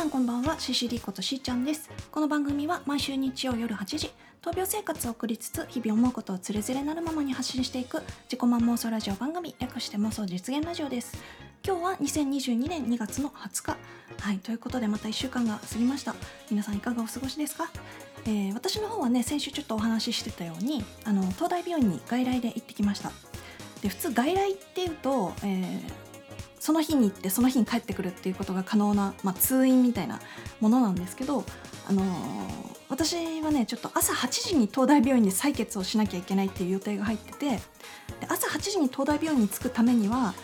さんばんは CCD ことしーちゃんです。この番組は毎週日曜夜8時闘病生活を送りつつ日々思うことをつれづれなるままに発信していく自己満妄想ラジオ番組略して妄想実現ラジオです。今日は2022年2月の20日。はいということでまた1週間が過ぎました。皆さんいかがお過ごしですか？えー、私の方はね先週ちょっとお話ししてたようにあの東大病院に外来で行ってきました。で普通外来っていうと、えー、その日に行ってその日に帰ってくるっていうことが可能な、まあ、通院みたいなものなんですけど、あのー、私はねちょっと朝8時に東大病院で採血をしなきゃいけないっていう予定が入っててで朝8時に東大病院に着くためには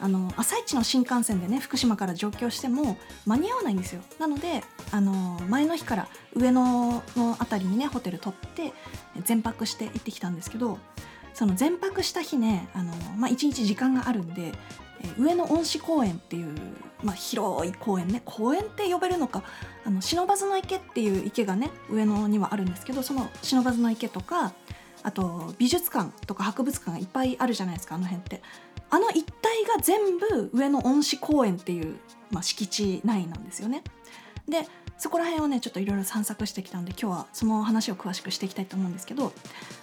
あの朝一の新幹線でね福島から上京しても間に合わないんですよ。なのであの前の日から上野の辺りにねホテル取って全泊して行ってきたんですけどその全泊した日ねあの、まあ、1日時間があるんで上野恩賜公園っていう、まあ、広い公園ね。公園って呼べるのか。あの不忍池っていう池がね上野にはあるんですけどその不忍池とかあと美術館とか博物館がいっぱいあるじゃないですかあの辺って。あの一帯が全部上野恩賜公園っていう、まあ、敷地内なんですよね。でそこら辺をねちょっといろいろ散策してきたんで今日はその話を詳しくしていきたいと思うんですけど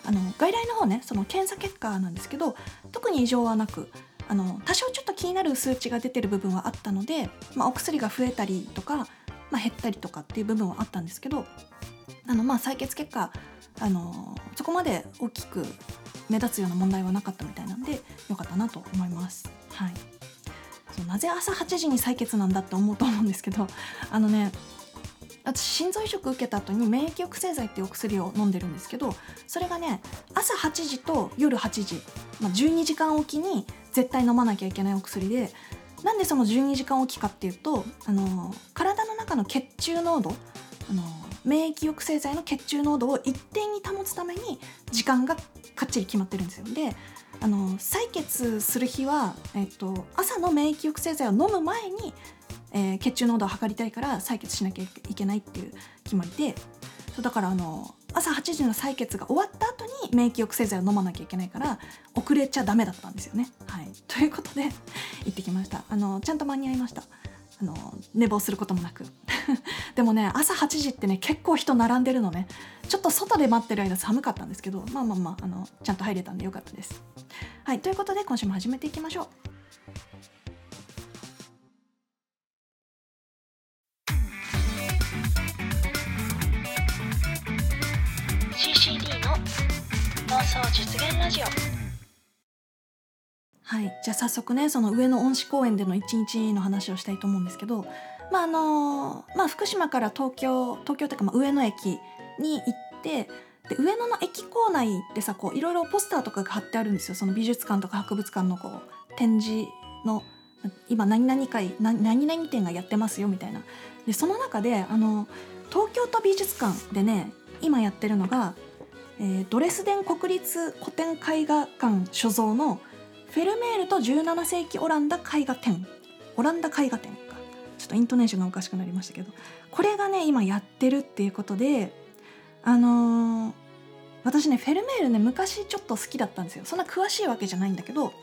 あの外来の方ねその検査結果なんですけど特に異常はなくあの多少ちょっと気になる数値が出てる部分はあったので、まあ、お薬が増えたりとか、まあ、減ったりとかっていう部分はあったんですけどあのまあ採血結果あのそこまで大きく目立つような問題はなかったみたいなんでよかったなと思います。はい、そうなぜ朝8時に採血なんだって思うと思うんですけどあのね私心臓移植受けた後に免疫抑制剤っていうお薬を飲んでるんですけどそれがね朝8時と夜8時、まあ、12時間おきに絶対飲まなきゃいけないお薬でなんでその12時間おきかっていうとあの体の中の血中濃度あの免疫抑制剤の血中濃度を一定に保つために時間がかっちり決まってるんですよ。であの採血する日は、えっと、朝の免疫抑制剤を飲む前にえー、血中濃度を測りたいから採血しなきゃいけないっていう決まりで。そうだからあの朝8時の採血が終わった後に免疫抑制剤を飲まなきゃいけないから遅れちゃダメだったんですよね。はい、ということで行ってきました。あのちゃんと間に合いました。あの寝坊することもなく。でもね朝8時ってね結構人並んでるのね。ちょっと外で待ってる間寒かったんですけどまあまあまああのちゃんと入れたんでよかったです。はい。ということで今週も始めていきましょう。はい。じゃあ早速ねその上野恩賜公園での一日の話をしたいと思うんですけどまああのまあ福島から東京東京というかまあ上野駅に行ってで上野の駅構内でさこういろいろポスターとかが貼ってあるんですよ。その美術館とか博物館のこう展示の今何々会何々展がやってますよみたいな。でその中であの東京都美術館でね今やってるのがえー、ドレスデン国立古典絵画館所蔵のフェルメールと17世紀オランダ絵画展。オランダ絵画展か。ちょっとイントネーションがおかしくなりましたけど。これがね今やってるっていうことであのー、私ねフェルメールね昔ちょっと好きだったんですよ。そんな詳しいわけじゃないんだけど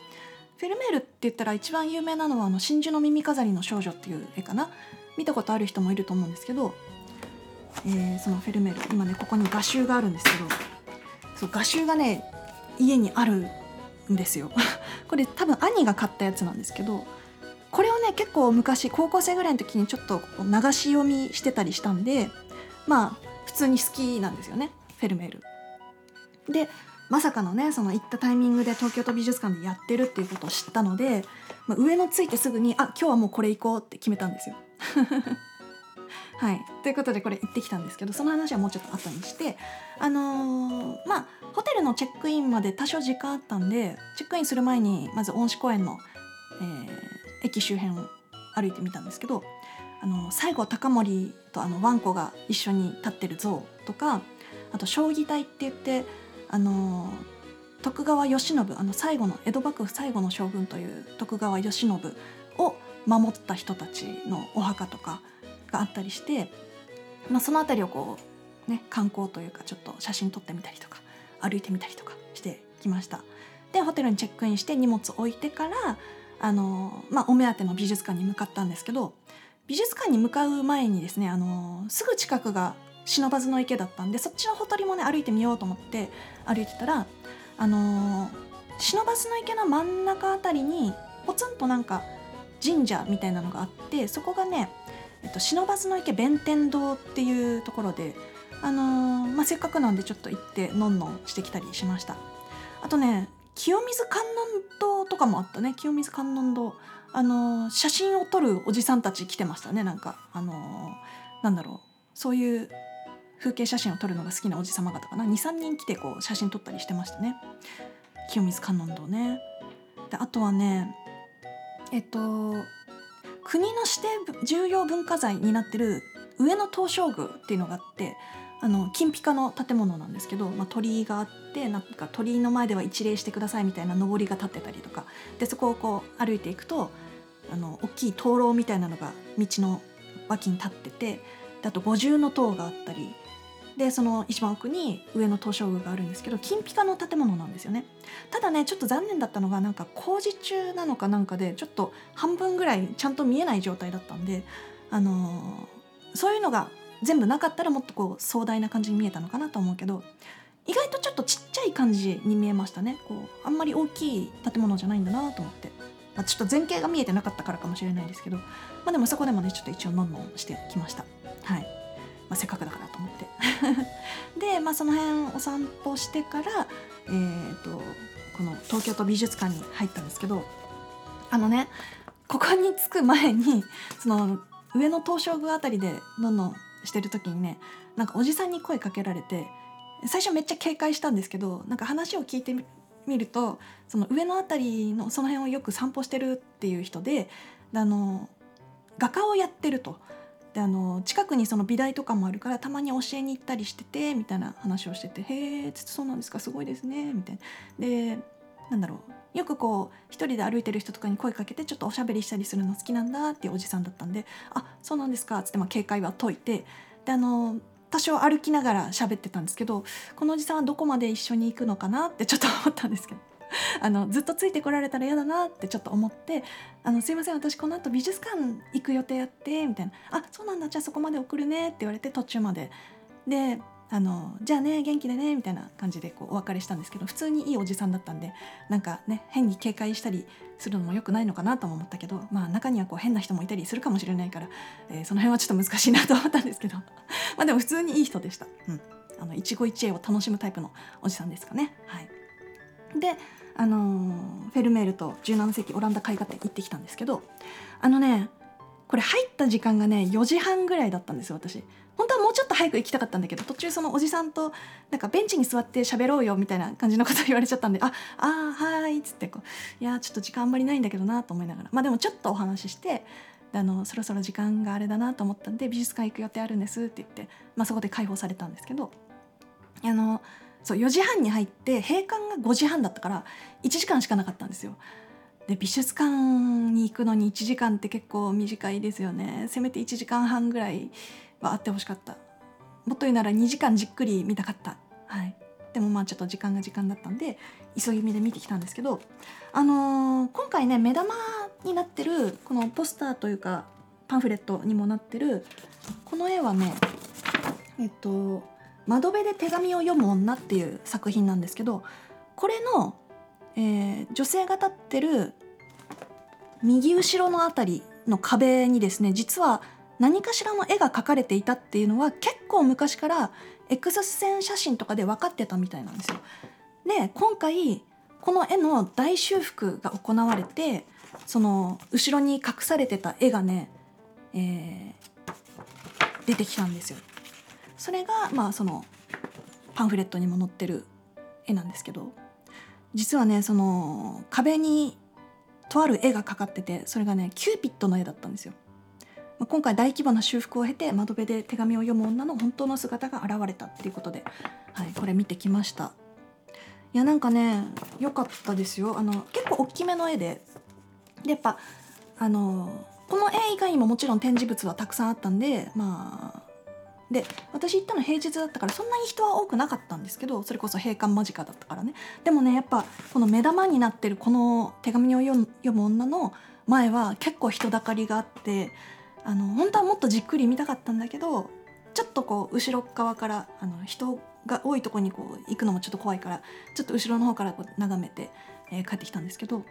フェルメールって言ったら一番有名なのはあの真珠の耳飾りの少女っていう絵かな。見たことある人もいると思うんですけど、えー、そのフェルメール今ねここに画集があるんですけどそう画集がね家にあるんですよ これ多分兄が買ったやつなんですけどこれをね結構昔高校生ぐらいの時にちょっと流し読みしてたりしたんでまあ普通に好きなんですよねフェルメール。でまさかのねその行ったタイミングで東京都美術館でやってるっていうことを知ったので、まあ、上のついてすぐにあ今日はもうこれ行こうって決めたんですよ。はい、ということでこれ行ってきたんですけどその話はもうちょっと後にしてあのー、まあホテルのチェックインまで多少時間あったんでチェックインする前にまず恩賜公園の、えー、駅周辺を歩いてみたんですけどあの西郷隆盛とあのワンコが一緒に立ってる像とかあと将棋台って言ってあの徳川慶喜あの最後の江戸幕府最後の将軍という徳川慶喜を守った人たちのお墓とかがあったりして、まあ、その辺りをこうね観光というかちょっと写真撮ってみたりとか歩いてみたりとかしてきました。でホテルにチェックインして荷物置いてからあの、まあ、お目当ての美術館に向かったんですけど美術館に向かう前にですねあのすぐ近くが不忍池だったんでそっちのほとりもね歩いてみようと思って歩いてたらあの不忍池の真ん中あたりにポツンとなんか神社みたいなのがあってそこがね、えっと、不忍池弁天堂っていうところで、あのー、まあ、せっかくなんでちょっと行ってのんのんしてきたりしました。あとね清水観音堂とかもあったね。清水観音堂。あのー、写真を撮るおじさんたち来てましたね。なんかあのー、なんだろう。そういう風景写真を撮るのが好きなおじさま方かな。23人来てこう写真撮ったりしてましたね。清水観音堂ね。であとはねえっと国の指定重要文化財になってる上野東照宮っていうのがあってあの金ピカの建物なんですけど、まあ、鳥居があってなんか鳥居の前では一礼してくださいみたいな上りが立ってたりとかでそこをこう歩いていくとあの大きい灯籠みたいなのが道の脇に立っててあと五重塔があったりでその一番奥に上の東照宮があるんですけど金ピカの建物なんですよね。ただねちょっと残念だったのがなんか工事中なのかなんかでちょっと半分ぐらいちゃんと見えない状態だったんであのー、そういうのが全部なかったらもっとこう壮大な感じに見えたのかなと思うけど意外とちょっとちっちゃい感じに見えましたね。こうあんまり大きい建物じゃないんだなと思って、まあ、ちょっと前景が見えてなかったからかもしれないですけど、まあ、でもそこでもねちょっと一応のんのんしてきました。はい。まあ、せっかくだからと思って で、まあ、その辺お散歩してから、えーと、この東京都美術館に入ったんですけどあのねここに着く前にその上の東照宮あたりでどんどんしてる時にねなんかおじさんに声かけられて最初めっちゃ警戒したんですけどなんか話を聞いてみるとその上の辺りのその辺をよく散歩してるっていう人であの画家をやってると。であの近くにその美大とかもあるからたまに教えに行ったりしててみたいな話をしてて「へえつってそうなんですかすごいですね」みたいな。でなんだろうよくこう一人で歩いてる人とかに声かけてちょっとおしゃべりしたりするの好きなんだっていうおじさんだったんで「あそうなんですか」っつってまあ警戒は解いてであの多少歩きながら喋ってたんですけどこのおじさんはどこまで一緒に行くのかなってちょっと思ったんですけど あのずっとついてこられたら嫌だなってちょっと思って「あのすいません私この後美術館行く予定やって」みたいな「あそうなんだじゃあそこまで送るね」って言われて途中まで。であのじゃあね元気でねみたいな感じでこうお別れしたんですけど普通にいいおじさんだったんでなんかね変に警戒したりするのも良くないのかなとも思ったけどまあ中にはこう変な人もいたりするかもしれないから、えー、その辺はちょっと難しいなと思ったんですけど。まあでも普通にいい人でした。うん、あの一期一会を楽しむタイプのおじさんですかね。はい、であのフェルメールと17世紀オランダ絵画展行ってきたんですけどあのねこれ入った時間がね4時半ぐらいだったんですよ私。本当はもうちょっと早く行きたかったんだけど途中そのおじさんとなんかベンチに座って喋ろうよみたいな感じのこと言われちゃったんで「ああはい」っつってこう「いやちょっと時間あんまりないんだけどな」と思いながらまあでもちょっとお話ししてあのそろそろ時間があれだなと思ったんで美術館行く予定あるんですって言って、まあ、そこで解放されたんですけどあのそう4時半に入って閉館が5時半だったから1時間しかなかったんですよ。で美術館に行くのに1時間って結構短いですよね。せめて1時間半ぐらいはあってほしかった。もっと言うなら2時間じっくり見たかった。はい。でもまあちょっと時間が時間だったんで急ぎ目で見てきたんですけどあのー、今回ね目玉になってるこのポスターというかパンフレットにもなってるこの絵はねえっと窓辺で手紙を読む女っていう作品なんですけどこれの、えー、女性が立ってる右後ろの辺りの壁にですね実は何かしらの絵が描かれていたっていうのは結構昔から X 線写真とかで分かってたみたいなんですよ。で今回この絵の大修復が行われてその後ろに隠されてた絵がね、えー、出てきたんですよ。それがまあそのパンフレットにも載ってる絵なんですけど実はねその壁にとある絵がかかっててそれがねキューピッドの絵だったんですよ。今回大規模な修復を経て窓辺で手紙を読む女の本当の姿が現れたっていうことで、はい、これ見てきましたいやなんかね良かったですよあの結構大きめの絵ででやっぱあのこの絵以外にももちろん展示物はたくさんあったんでまあで私行ったの平日だったからそんなに人は多くなかったんですけどそれこそ閉館間近だったからね。でもねやっぱこの目玉になってるこの手紙を読む女の前は結構人だかりがあってあの本当はもっとじっくり見たかったんだけどちょっとこう後ろ側からあの人が多いとこにこう行くのもちょっと怖いからちょっと後ろの方からこう眺めて、えー、帰ってきたんですけど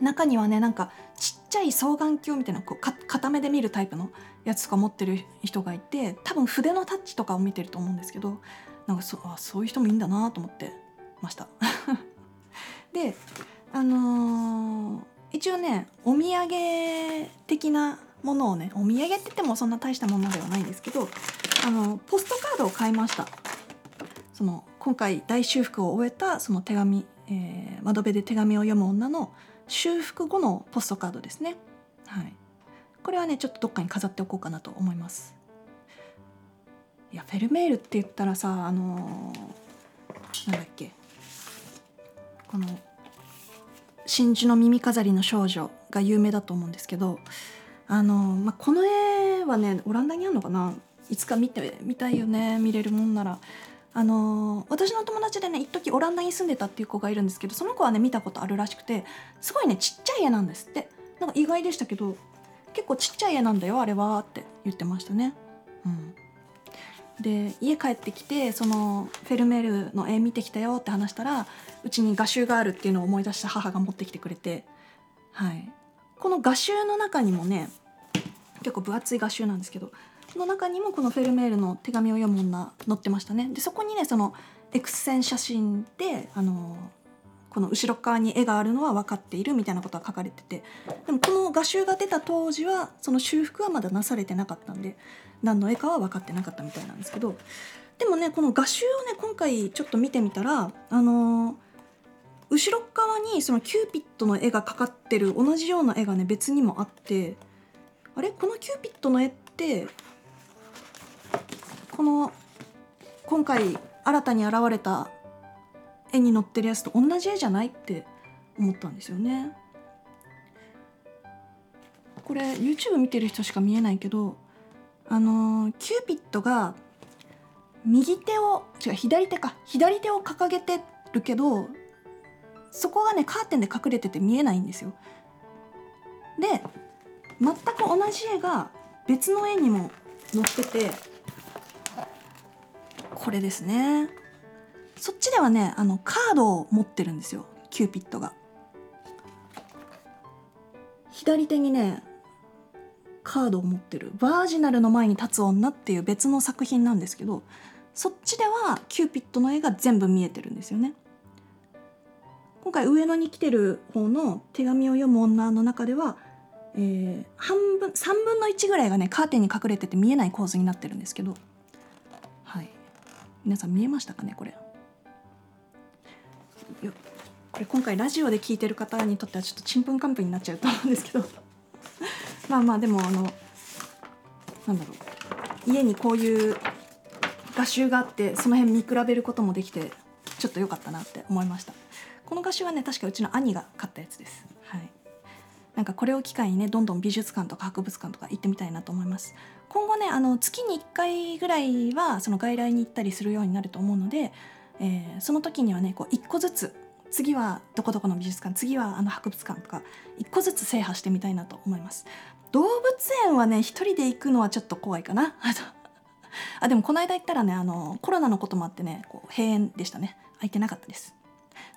中にはねなんかちっちゃい双眼鏡みたいなこうか片目で見るタイプのやつとか持ってる人がいて多分筆のタッチとかを見てると思うんですけどなんかそあそういう人もいいんだなと思ってました。であのー、一応ねお土産的なものをねお土産って言ってもそんな大したものではないんですけどあのポストカードを買いました。その今回大修復を終えたその手紙、えー、窓辺で手紙を読む女の修復後のポストカードですね。はい。これはねちょっとどっかに飾っておこうかなと思います。いやフェルメールって言ったらさあのー、なんだっけ。この「真珠の耳飾りの少女」が有名だと思うんですけどあのー、まあ、この絵はねオランダにあるのかな。いつか見てみたいよね見れるもんなら。あのー、私の友達でね一時オランダに住んでたっていう子がいるんですけどその子はね見たことあるらしくてすごいねちっちゃい絵なんですって。なんか意外でしたけど結構ちっちゃい絵なんだよあれはって言ってましたね。うん、で家帰ってきてそのフェルメールの絵見てきたよって話したらうちに画集があるっていうのを思い出した母が持ってきてくれて、はい、この画集の中にもね結構分厚い画集なんですけどの中にもこのフェルメールの手紙を読む女載ってましたね。でそこにねその X 線写真であのこの後ろ側に絵があるのは分かっているみたいなことが書かれてて。でもこの画集が出た当時はその修復はまだなされてなかったんで何の絵かは分かってなかったみたいなんですけど。でもねこの画集をね今回ちょっと見てみたらあのー、後ろ側にそのキューピッドの絵がかかってる同じような絵がね別にもあってあれ？このキューピッドの絵ってこの今回新たに現れた絵に載ってるやつと同じ絵じゃないって思ったんですよね。これ YouTube 見てる人しか見えないけどあのキューピッドが右手を違う左手か左手を掲げてるけどそこがねカーテンで隠れてて見えないんですよ。で全く同じ絵が別の絵にも載っててこれですね。そっちではねあのカードを持ってるんですよ。キューピッドが。左手にねカードを持ってる「バージナルの前に立つ女」っていう別の作品なんですけどそっちではキューピッドの絵が全部見えてるんですよね。今回上野に来てる方の「手紙を読む女」の中では、えー、半分3分の1ぐらいがねカーテンに隠れてて見えない構図になってるんですけど皆さん見えましたかねこれ。これ今回ラジオで聞いてる方にとってはちょっとちんぷんかんぷんになっちゃうと思うんですけど。まあまあでもあのなんだろう。家にこういう画集があってその辺見比べることもできてちょっと良かったなって思いました。この画集はね確かうちの兄が買ったやつです。なんかこれを機会にねどんどん美術館とか博物館とか行ってみたいなと思います。今後ねあの月に1回ぐらいはその外来に行ったりするようになると思うので、えー、その時にはねこう1個ずつ次はどこどこの美術館次はあの博物館とか1個ずつ制覇してみたいなと思います。動物園はね一人で行くのはちょっと怖いかな。あでもこの間行ったらねあのコロナのこともあってねこう閉園でしたね。空いてなかったです。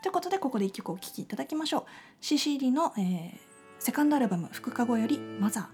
ということでここで1曲お聴きいただきましょう。CCD の、えー、セカンドアルバム「福かご」より「マザー」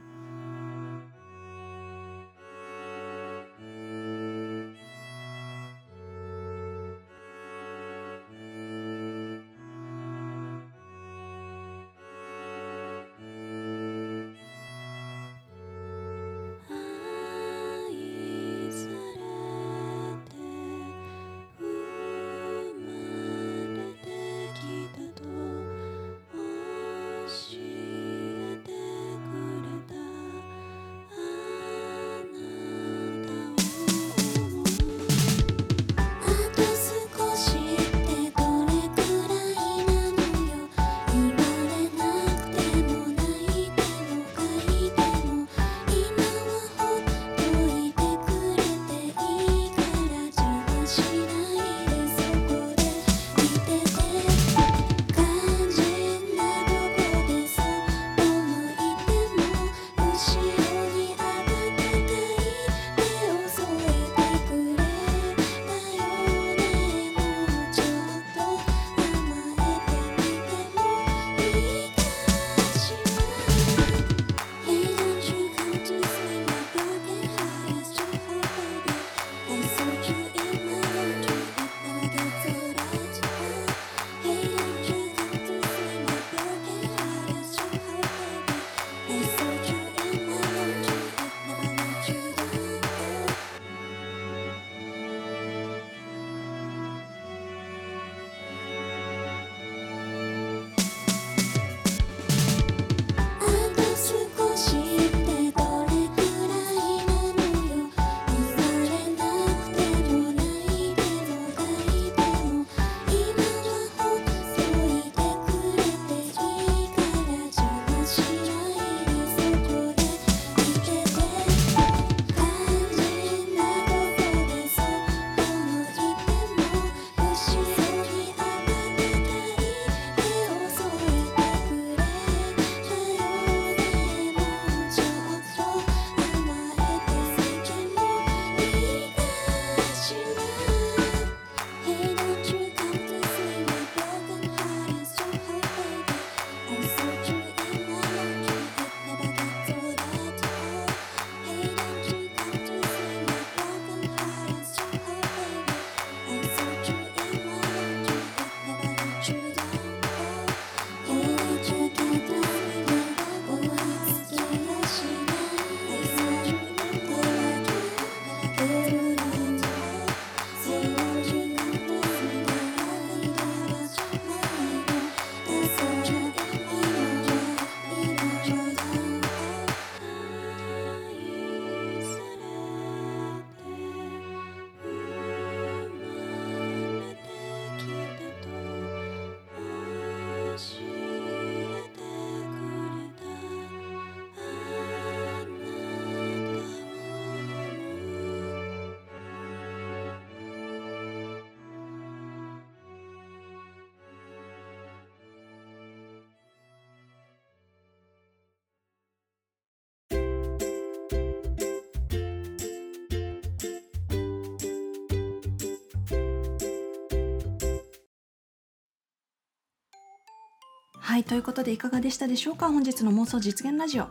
はいということでいかがでしたでしょうか？本日の妄想実現ラジオ。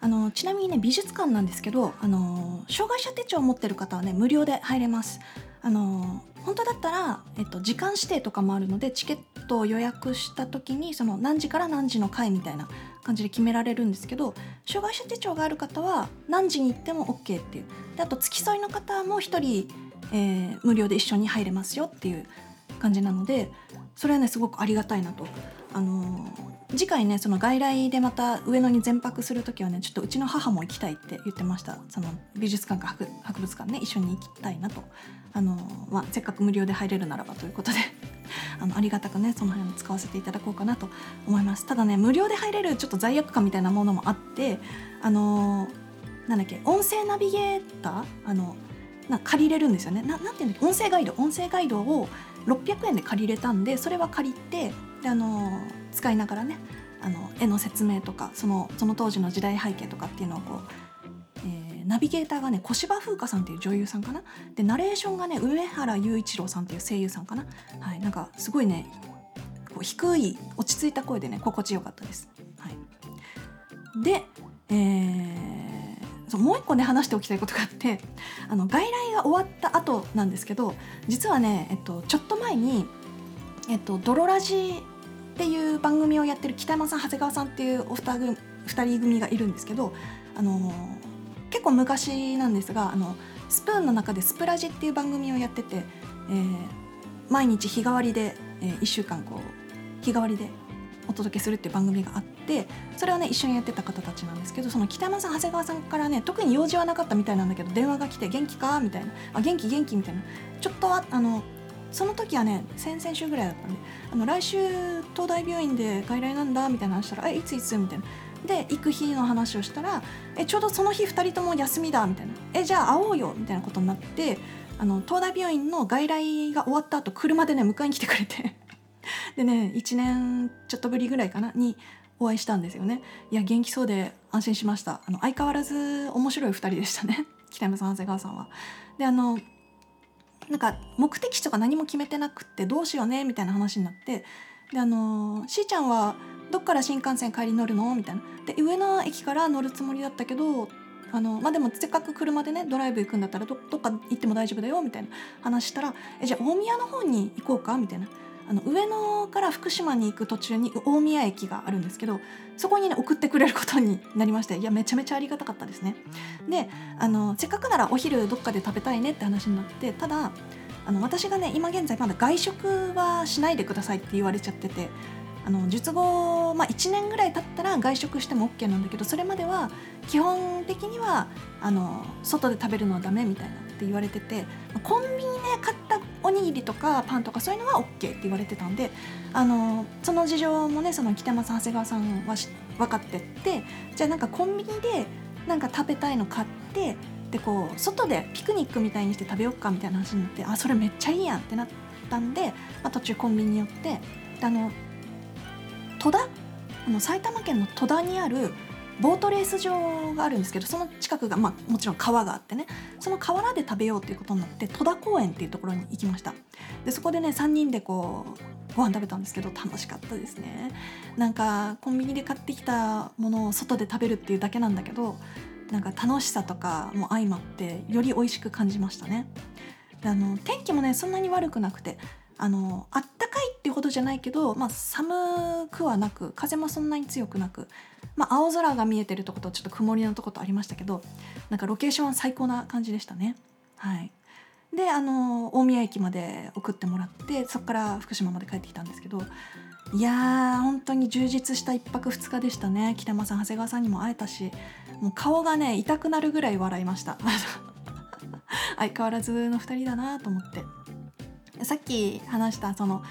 あのちなみにね美術館なんですけどあの障害者手帳を持ってる方はね無料で入れます。あの本当だったら、えっと、時間指定とかもあるのでチケットを予約した時にその何時から何時の回みたいな感じで決められるんですけど障害者手帳がある方は何時に行っても OK っていう。であと付き添いの方も1人、えー、無料で一緒に入れますよっていう感じなのでそれはねすごくありがたいなと。あの、次回ねその外来でまた上野に全泊する時はねちょっとうちの母も行きたいって言ってました。その美術館か博博物館ね一緒に行きたいなと、あの、まあ、せっかく無料で入れるならばということで。あのありがたくねその辺を使わせていただこうかなと思います。ただね無料で入れるちょっと罪悪感みたいなものもあってあの、なんだっけ音声ナビゲーター？あのな借りれるんですよね。ななんていうんだっけ？音声ガイド。音声ガイドを600円で借りれたんでそれは借りてであの使いながらねあの絵の説明とかそのその当時の時代背景とかっていうのをこう、えー、ナビゲーターがね小芝風花さんっていう女優さんかな？でナレーションがね上原雄一郎さんっていう声優さんかな、はい、なんかすごいねこう低い落ち着いた声でね心地よかったです。はい、で、えー、そうもう一個ね話しておきたいことがあってあの外来が終わった後なんですけど実はね、えっと、ちょっと前に「えっと、ドロラジっていう番組をやってる北山さん長谷川さんっていうお二組2人組がいるんですけど、あの結構昔なんですがあのスプーンの中で「スプラジ」っていう番組をやってて、えー、毎日日替わりで、えー、1週間こう日替わりでお届けするっていう番組があってそれをね一緒にやってた方たちなんですけどその北山さん長谷川さんからね特に用事はなかったみたいなんだけど電話が来て「元気か?」みたいな「あ元気元気」みたいなちょっとああのその時はね先々週ぐらいだったんであの来週東大病院で外来なんだみたいな話したら「えいついつ?」みたいな。で行く日の話をしたら「えちょうどその日2人とも休みだ」みたいな「えじゃあ会おうよ」みたいなことになってあの東大病院の外来が終わった後車でね迎えに来てくれて でね1年ちょっとぶりぐらいかなにお会いしたんですよねいや元気そうで安心しましたあの相変わらず面白い2人でしたね北山さん長谷川さんは。であのなんか目的地とか何も決めてなくってどうしようねみたいな話になってであのしーちゃんはどっから新幹線帰り乗るのみたいな。で上野駅から乗るつもりだったけどあのまあでもせっかく車でねドライブ行くんだったらどどっか行っても大丈夫だよみたいな話したらえじゃあ大宮の方に行こうかみたいな。あの上野から福島に行く途中に大宮駅があるんですけどそこにね送ってくれることになりましていやめちゃめちゃありがたかったですね。であのせっかくならお昼どっかで食べたいねって話になってただあの私がね今現在まだ外食はしないでくださいって言われちゃっててあの術後、まあ、1年ぐらい経ったら外食しても OK なんだけどそれまでは基本的にはあの外で食べるのはダメみたいなって言われててコンビニで買ったおにぎりとかパンとかそういうのは OK って言われてたんであのその事情もねその北山さん長谷川さんは分かってってじゃあなんかコンビニでなんか食べたいの買ってでこう外でピクニックみたいにして食べようかみたいな話になってあそれめっちゃいいやんってなったんで、まあ、途中コンビニに寄ってあの戸田？あの埼玉県の戸田にあるボートレース場があるんですけどその近くが、まあ、もちろん川があってねその河原で食べようっていうことになって戸田公園っていうところに行きました。でそこでね3人でこうご飯食べたんですけど楽しかったですね。なんかコンビニで買ってきたものを外で食べるっていうだけなんだけどなんか楽しさとかも相まってより美味しく感じましたね。であの天気もねそんなに悪くなくてあのあったかいっていうほどじゃないけど、まあ、寒くはなく風もそんなに強くなく、まあ、青空が見えてるとことちょっと曇りのとことありましたけどなんかロケーションは最高な感じでしたね。はい。であの大宮駅まで送ってもらってそこから福島まで帰ってきたんですけどいやー本当に充実した1泊2日でしたね。北山さん長谷川さんにも会えたしもう顔がね痛くなるぐらい笑いました。相変わらずの2人だなと思って。さっき話したその、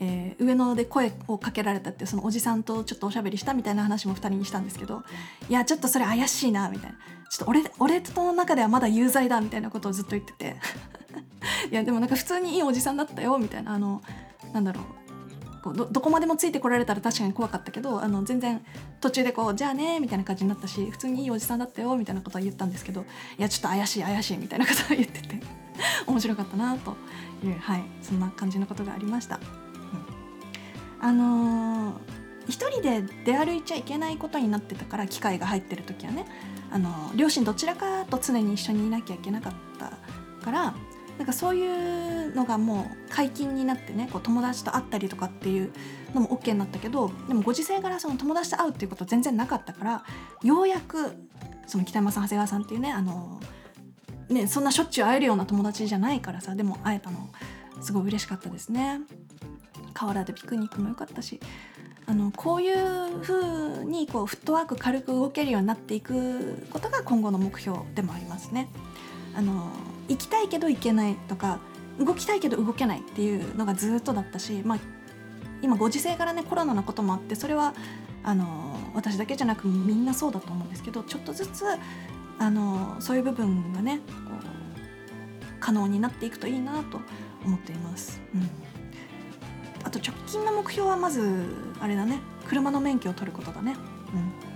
えー、上野で声をかけられたってそのおじさんとちょっとおしゃべりしたみたいな話も2人にしたんですけどいやちょっとそれ怪しいなみたいな。ちょっと俺俺との中ではまだ有罪だみたいなことをずっと言ってて。いやでもなんか普通にいいおじさんだったよみたいな。あのなんだろう。どどこまでもついてこられたら確かに怖かったけどあの全然途中でこう「じゃあね」みたいな感じになったし普通にいいおじさんだったよみたいなことは言ったんですけどいやちょっと怪しい怪しいみたいなことを言ってて。面白かったなという、はい、そんな感じのことがありました。うん、あのー、一人で出歩いちゃいけないことになってたから機械が入ってる時はねあの両親どちらかと常に一緒にいなきゃいけなかったからなんかそういうのがもう解禁になってねこう友達と会ったりとかっていうのも OK になったけどでもご時世柄その友達と会うっていうこと全然なかったからようやくその北山さん長谷川さんっていうねあのねそんなしょっちゅう会えるような友達じゃないからさでも会えたのすごい嬉しかったですね。河原でピクニックも良かったしあのこういう風にこうフットワーク軽く動けるようになっていくことが今後の目標でもありますね。あの行きたいけど行けないとか動きたいけど動けないっていうのがずっとだったし、まあ、今ご時世からねコロナのこともあってそれはあの私だけじゃなくみんなそうだと思うんですけどちょっとずつあのそういう部分がねこう可能になっていくといいなと思っています。うんあと直近の目標はまずあれだね車の免許を取ることだね。うん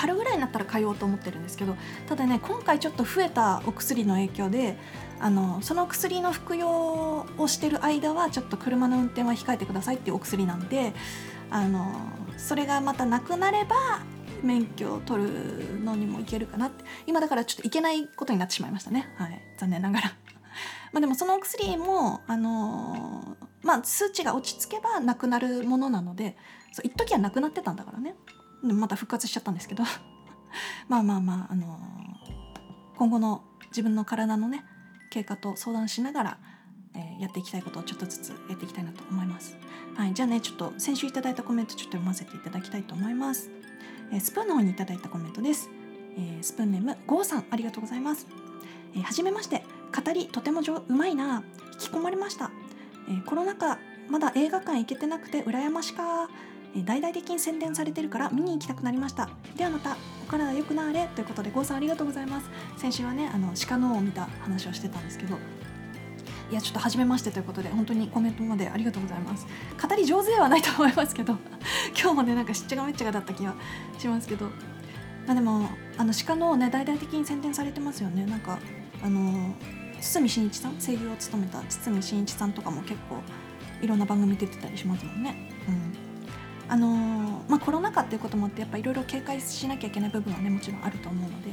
春ぐらいになったら通おうと思ってるんですけどただね今回ちょっと増えたお薬の影響であのその薬の服用をしてる間はちょっと車の運転は控えてくださいっていうお薬なんであのそれがまたなくなれば免許を取るのにもいけるかなって。今だからちょっといけないことになってしまいましたね、はい、残念ながら。まあでもそのお薬もあのまあ数値が落ち着けばなくなるものなのでそう一時はなくなってたんだからね。また復活しちゃったんですけど。まあまあまあ、あのー、今後の自分の体のね経過と相談しながら、えー、やっていきたいことをちょっとずつやっていきたいなと思います。はい、じゃあねちょっと先週いただいたコメントちょっと読ませていただきたいと思います。え、スプーンの方にいただいたコメントです。え、スプーンネームゴーさんありがとうございます。えー、はじめまして語りとてもうまいな引き込まれました。え、コロナ禍まだ映画館行けてなくて羨ましか大々的に宣伝されてるから見に行きたくなりましたではまたお体良くなれということで郷さんありがとうございます先週はねあの鹿のを見た話をしてたんですけどいやちょっと初めましてということで本当にコメントまでありがとうございます。語り上手ではないと思いますけど 今日もねなんかしっちゃがめっちゃがだった気がしますけど。まあでもあの鹿のね大々的に宣伝されてますよね。なんかあの堤真一さん声優を務めた堤真一さんとかも結構いろんな番組出てたりしますもんね。うん。あの、まあ、コロナ禍っていうこともあってやっぱいろいろ警戒しなきゃいけない部分はねもちろんあると思うので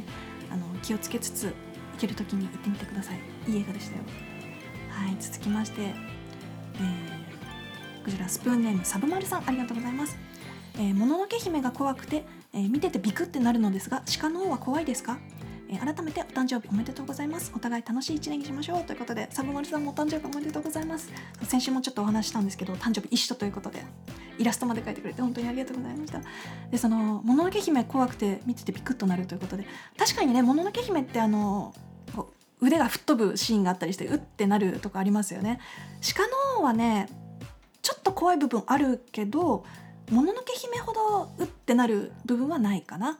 あの気をつけつつ行ける時に行ってみてください。いい映画でしたよ。はい続きまして、えー、こちらスプーンネームサブマルさんありがとうございます。えー、もののけ姫が怖くて、えー、見ててビクってなるのですが鹿の方は怖いですか？えー、改めてお誕生日おめでとうございます。お互い楽しい一年にしましょう。ということでサブマルさんもお誕生日おめでとうございます。先週もちょっとお話したんですけど誕生日一緒ということでイラストまで描いてくれて本当にありがとうございました。でその「もののけ姫」怖くて見ててビクッとなるということで確かにね「もののけ姫」ってあの腕が吹っ飛ぶシーンがあったりしてうってなるとかありますよね。鹿の王はねちょっと怖い部分あるけどもののけ姫ほどうってなる部分はないかな。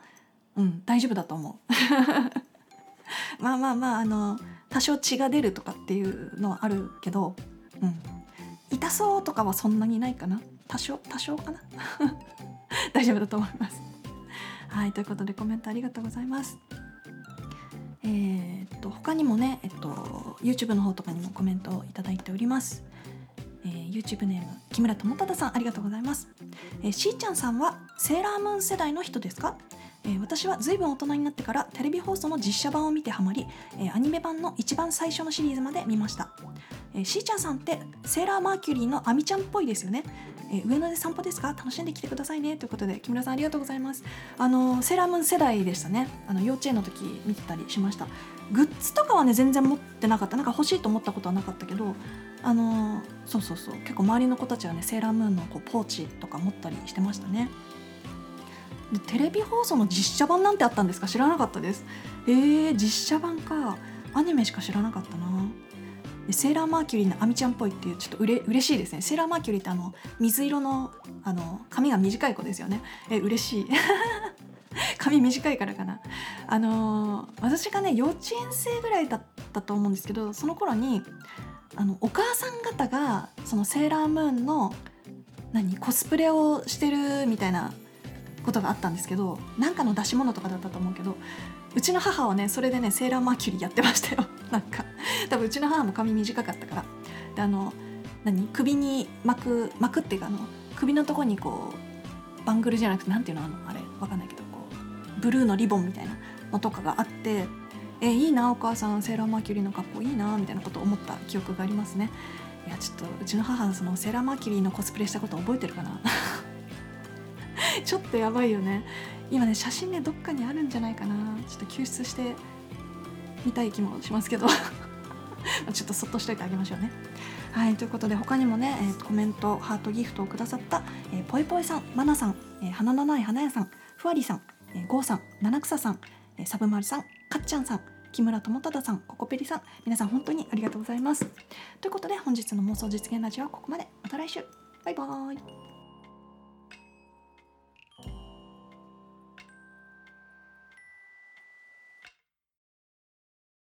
うん大丈夫だと思う。まあまあまああの多少血が出るとかっていうのはあるけどうん。痛そうとかはそんなにないかな。多少多少かな。大丈夫だと思います。はいということでコメントありがとうございます。えー、っと他にもねえっと YouTube の方とかにもコメントをいただいております。えー、YouTube ネーム木村智忠さんありがとうございます、えー、しーちゃんさんはセーラームーン世代の人ですか？えー、私は随分大人になってからテレビ放送の実写版を見てハマり、えー、アニメ版の一番最初のシリーズまで見ました、えー、しーちゃんさんってセーラーマーキュリーのアミちゃんっぽいですよね、え上野で散歩ですか？楽しんできてくださいね。ということで木村さんありがとうございます。あのセーラームーン世代でしたね。あの幼稚園の時見てたりしました。グッズとかはね全然持ってなかった。なんか欲しいと思ったことはなかったけどあのそうそうそう。結構周りの子たちはねセーラームーンのこうポーチとか持ったりしてましたね。でテレビ放送の実写版なんてあったんですか？知らなかったです。えー、実写版か。アニメしか知らなかったな。セーラーマーキュリーのアミちゃんっぽいっていうちょっとうれ嬉しいですね。セーラーマーキュリーってあの水色のあの髪が短い子ですよね。え嬉しい。髪短いからかな。あのー、私がね幼稚園生ぐらいだったと思うんですけどその頃にあのお母さん方がそのセーラームーンの何コスプレをしてるみたいなことがあったんですけどなんかの出し物とかだったと思うけどうちの母はねそれでねセーラーマーキュリーやってましたよ。なんか多分うちの母も髪短かったから。であの何？首に巻く巻くっていうかあの首のとこにこうバングルじゃなくてなんていうの？あのあれわかんないけどこうブルーのリボンみたいなのとかがあってえいいなお母さんセーラーマーキュリーの格好いいなみたいなことを思った記憶がありますね。いやちょっとうちの母そのセーラーマーキュリーのコスプレしたこと覚えてるかな？ちょっとやばいよね。今ね写真ねどっかにあるんじゃないかな。ちょっと救出してみたい気もしますけど。ちょっとそっとしといてあげましょうね。はいということで他にもね、えー、コメントハートギフトをくださった、えー、ぽいぽいさんまなさん、えー、花のない花屋さんふわりさん、えー、ゴーさん七草さん、えー、サブマルさんかっちゃんさん木村智忠さんココペリさん皆さん本当にありがとうございます。ということで本日の妄想実現ラジオはここまで。また来週。バイバーイ。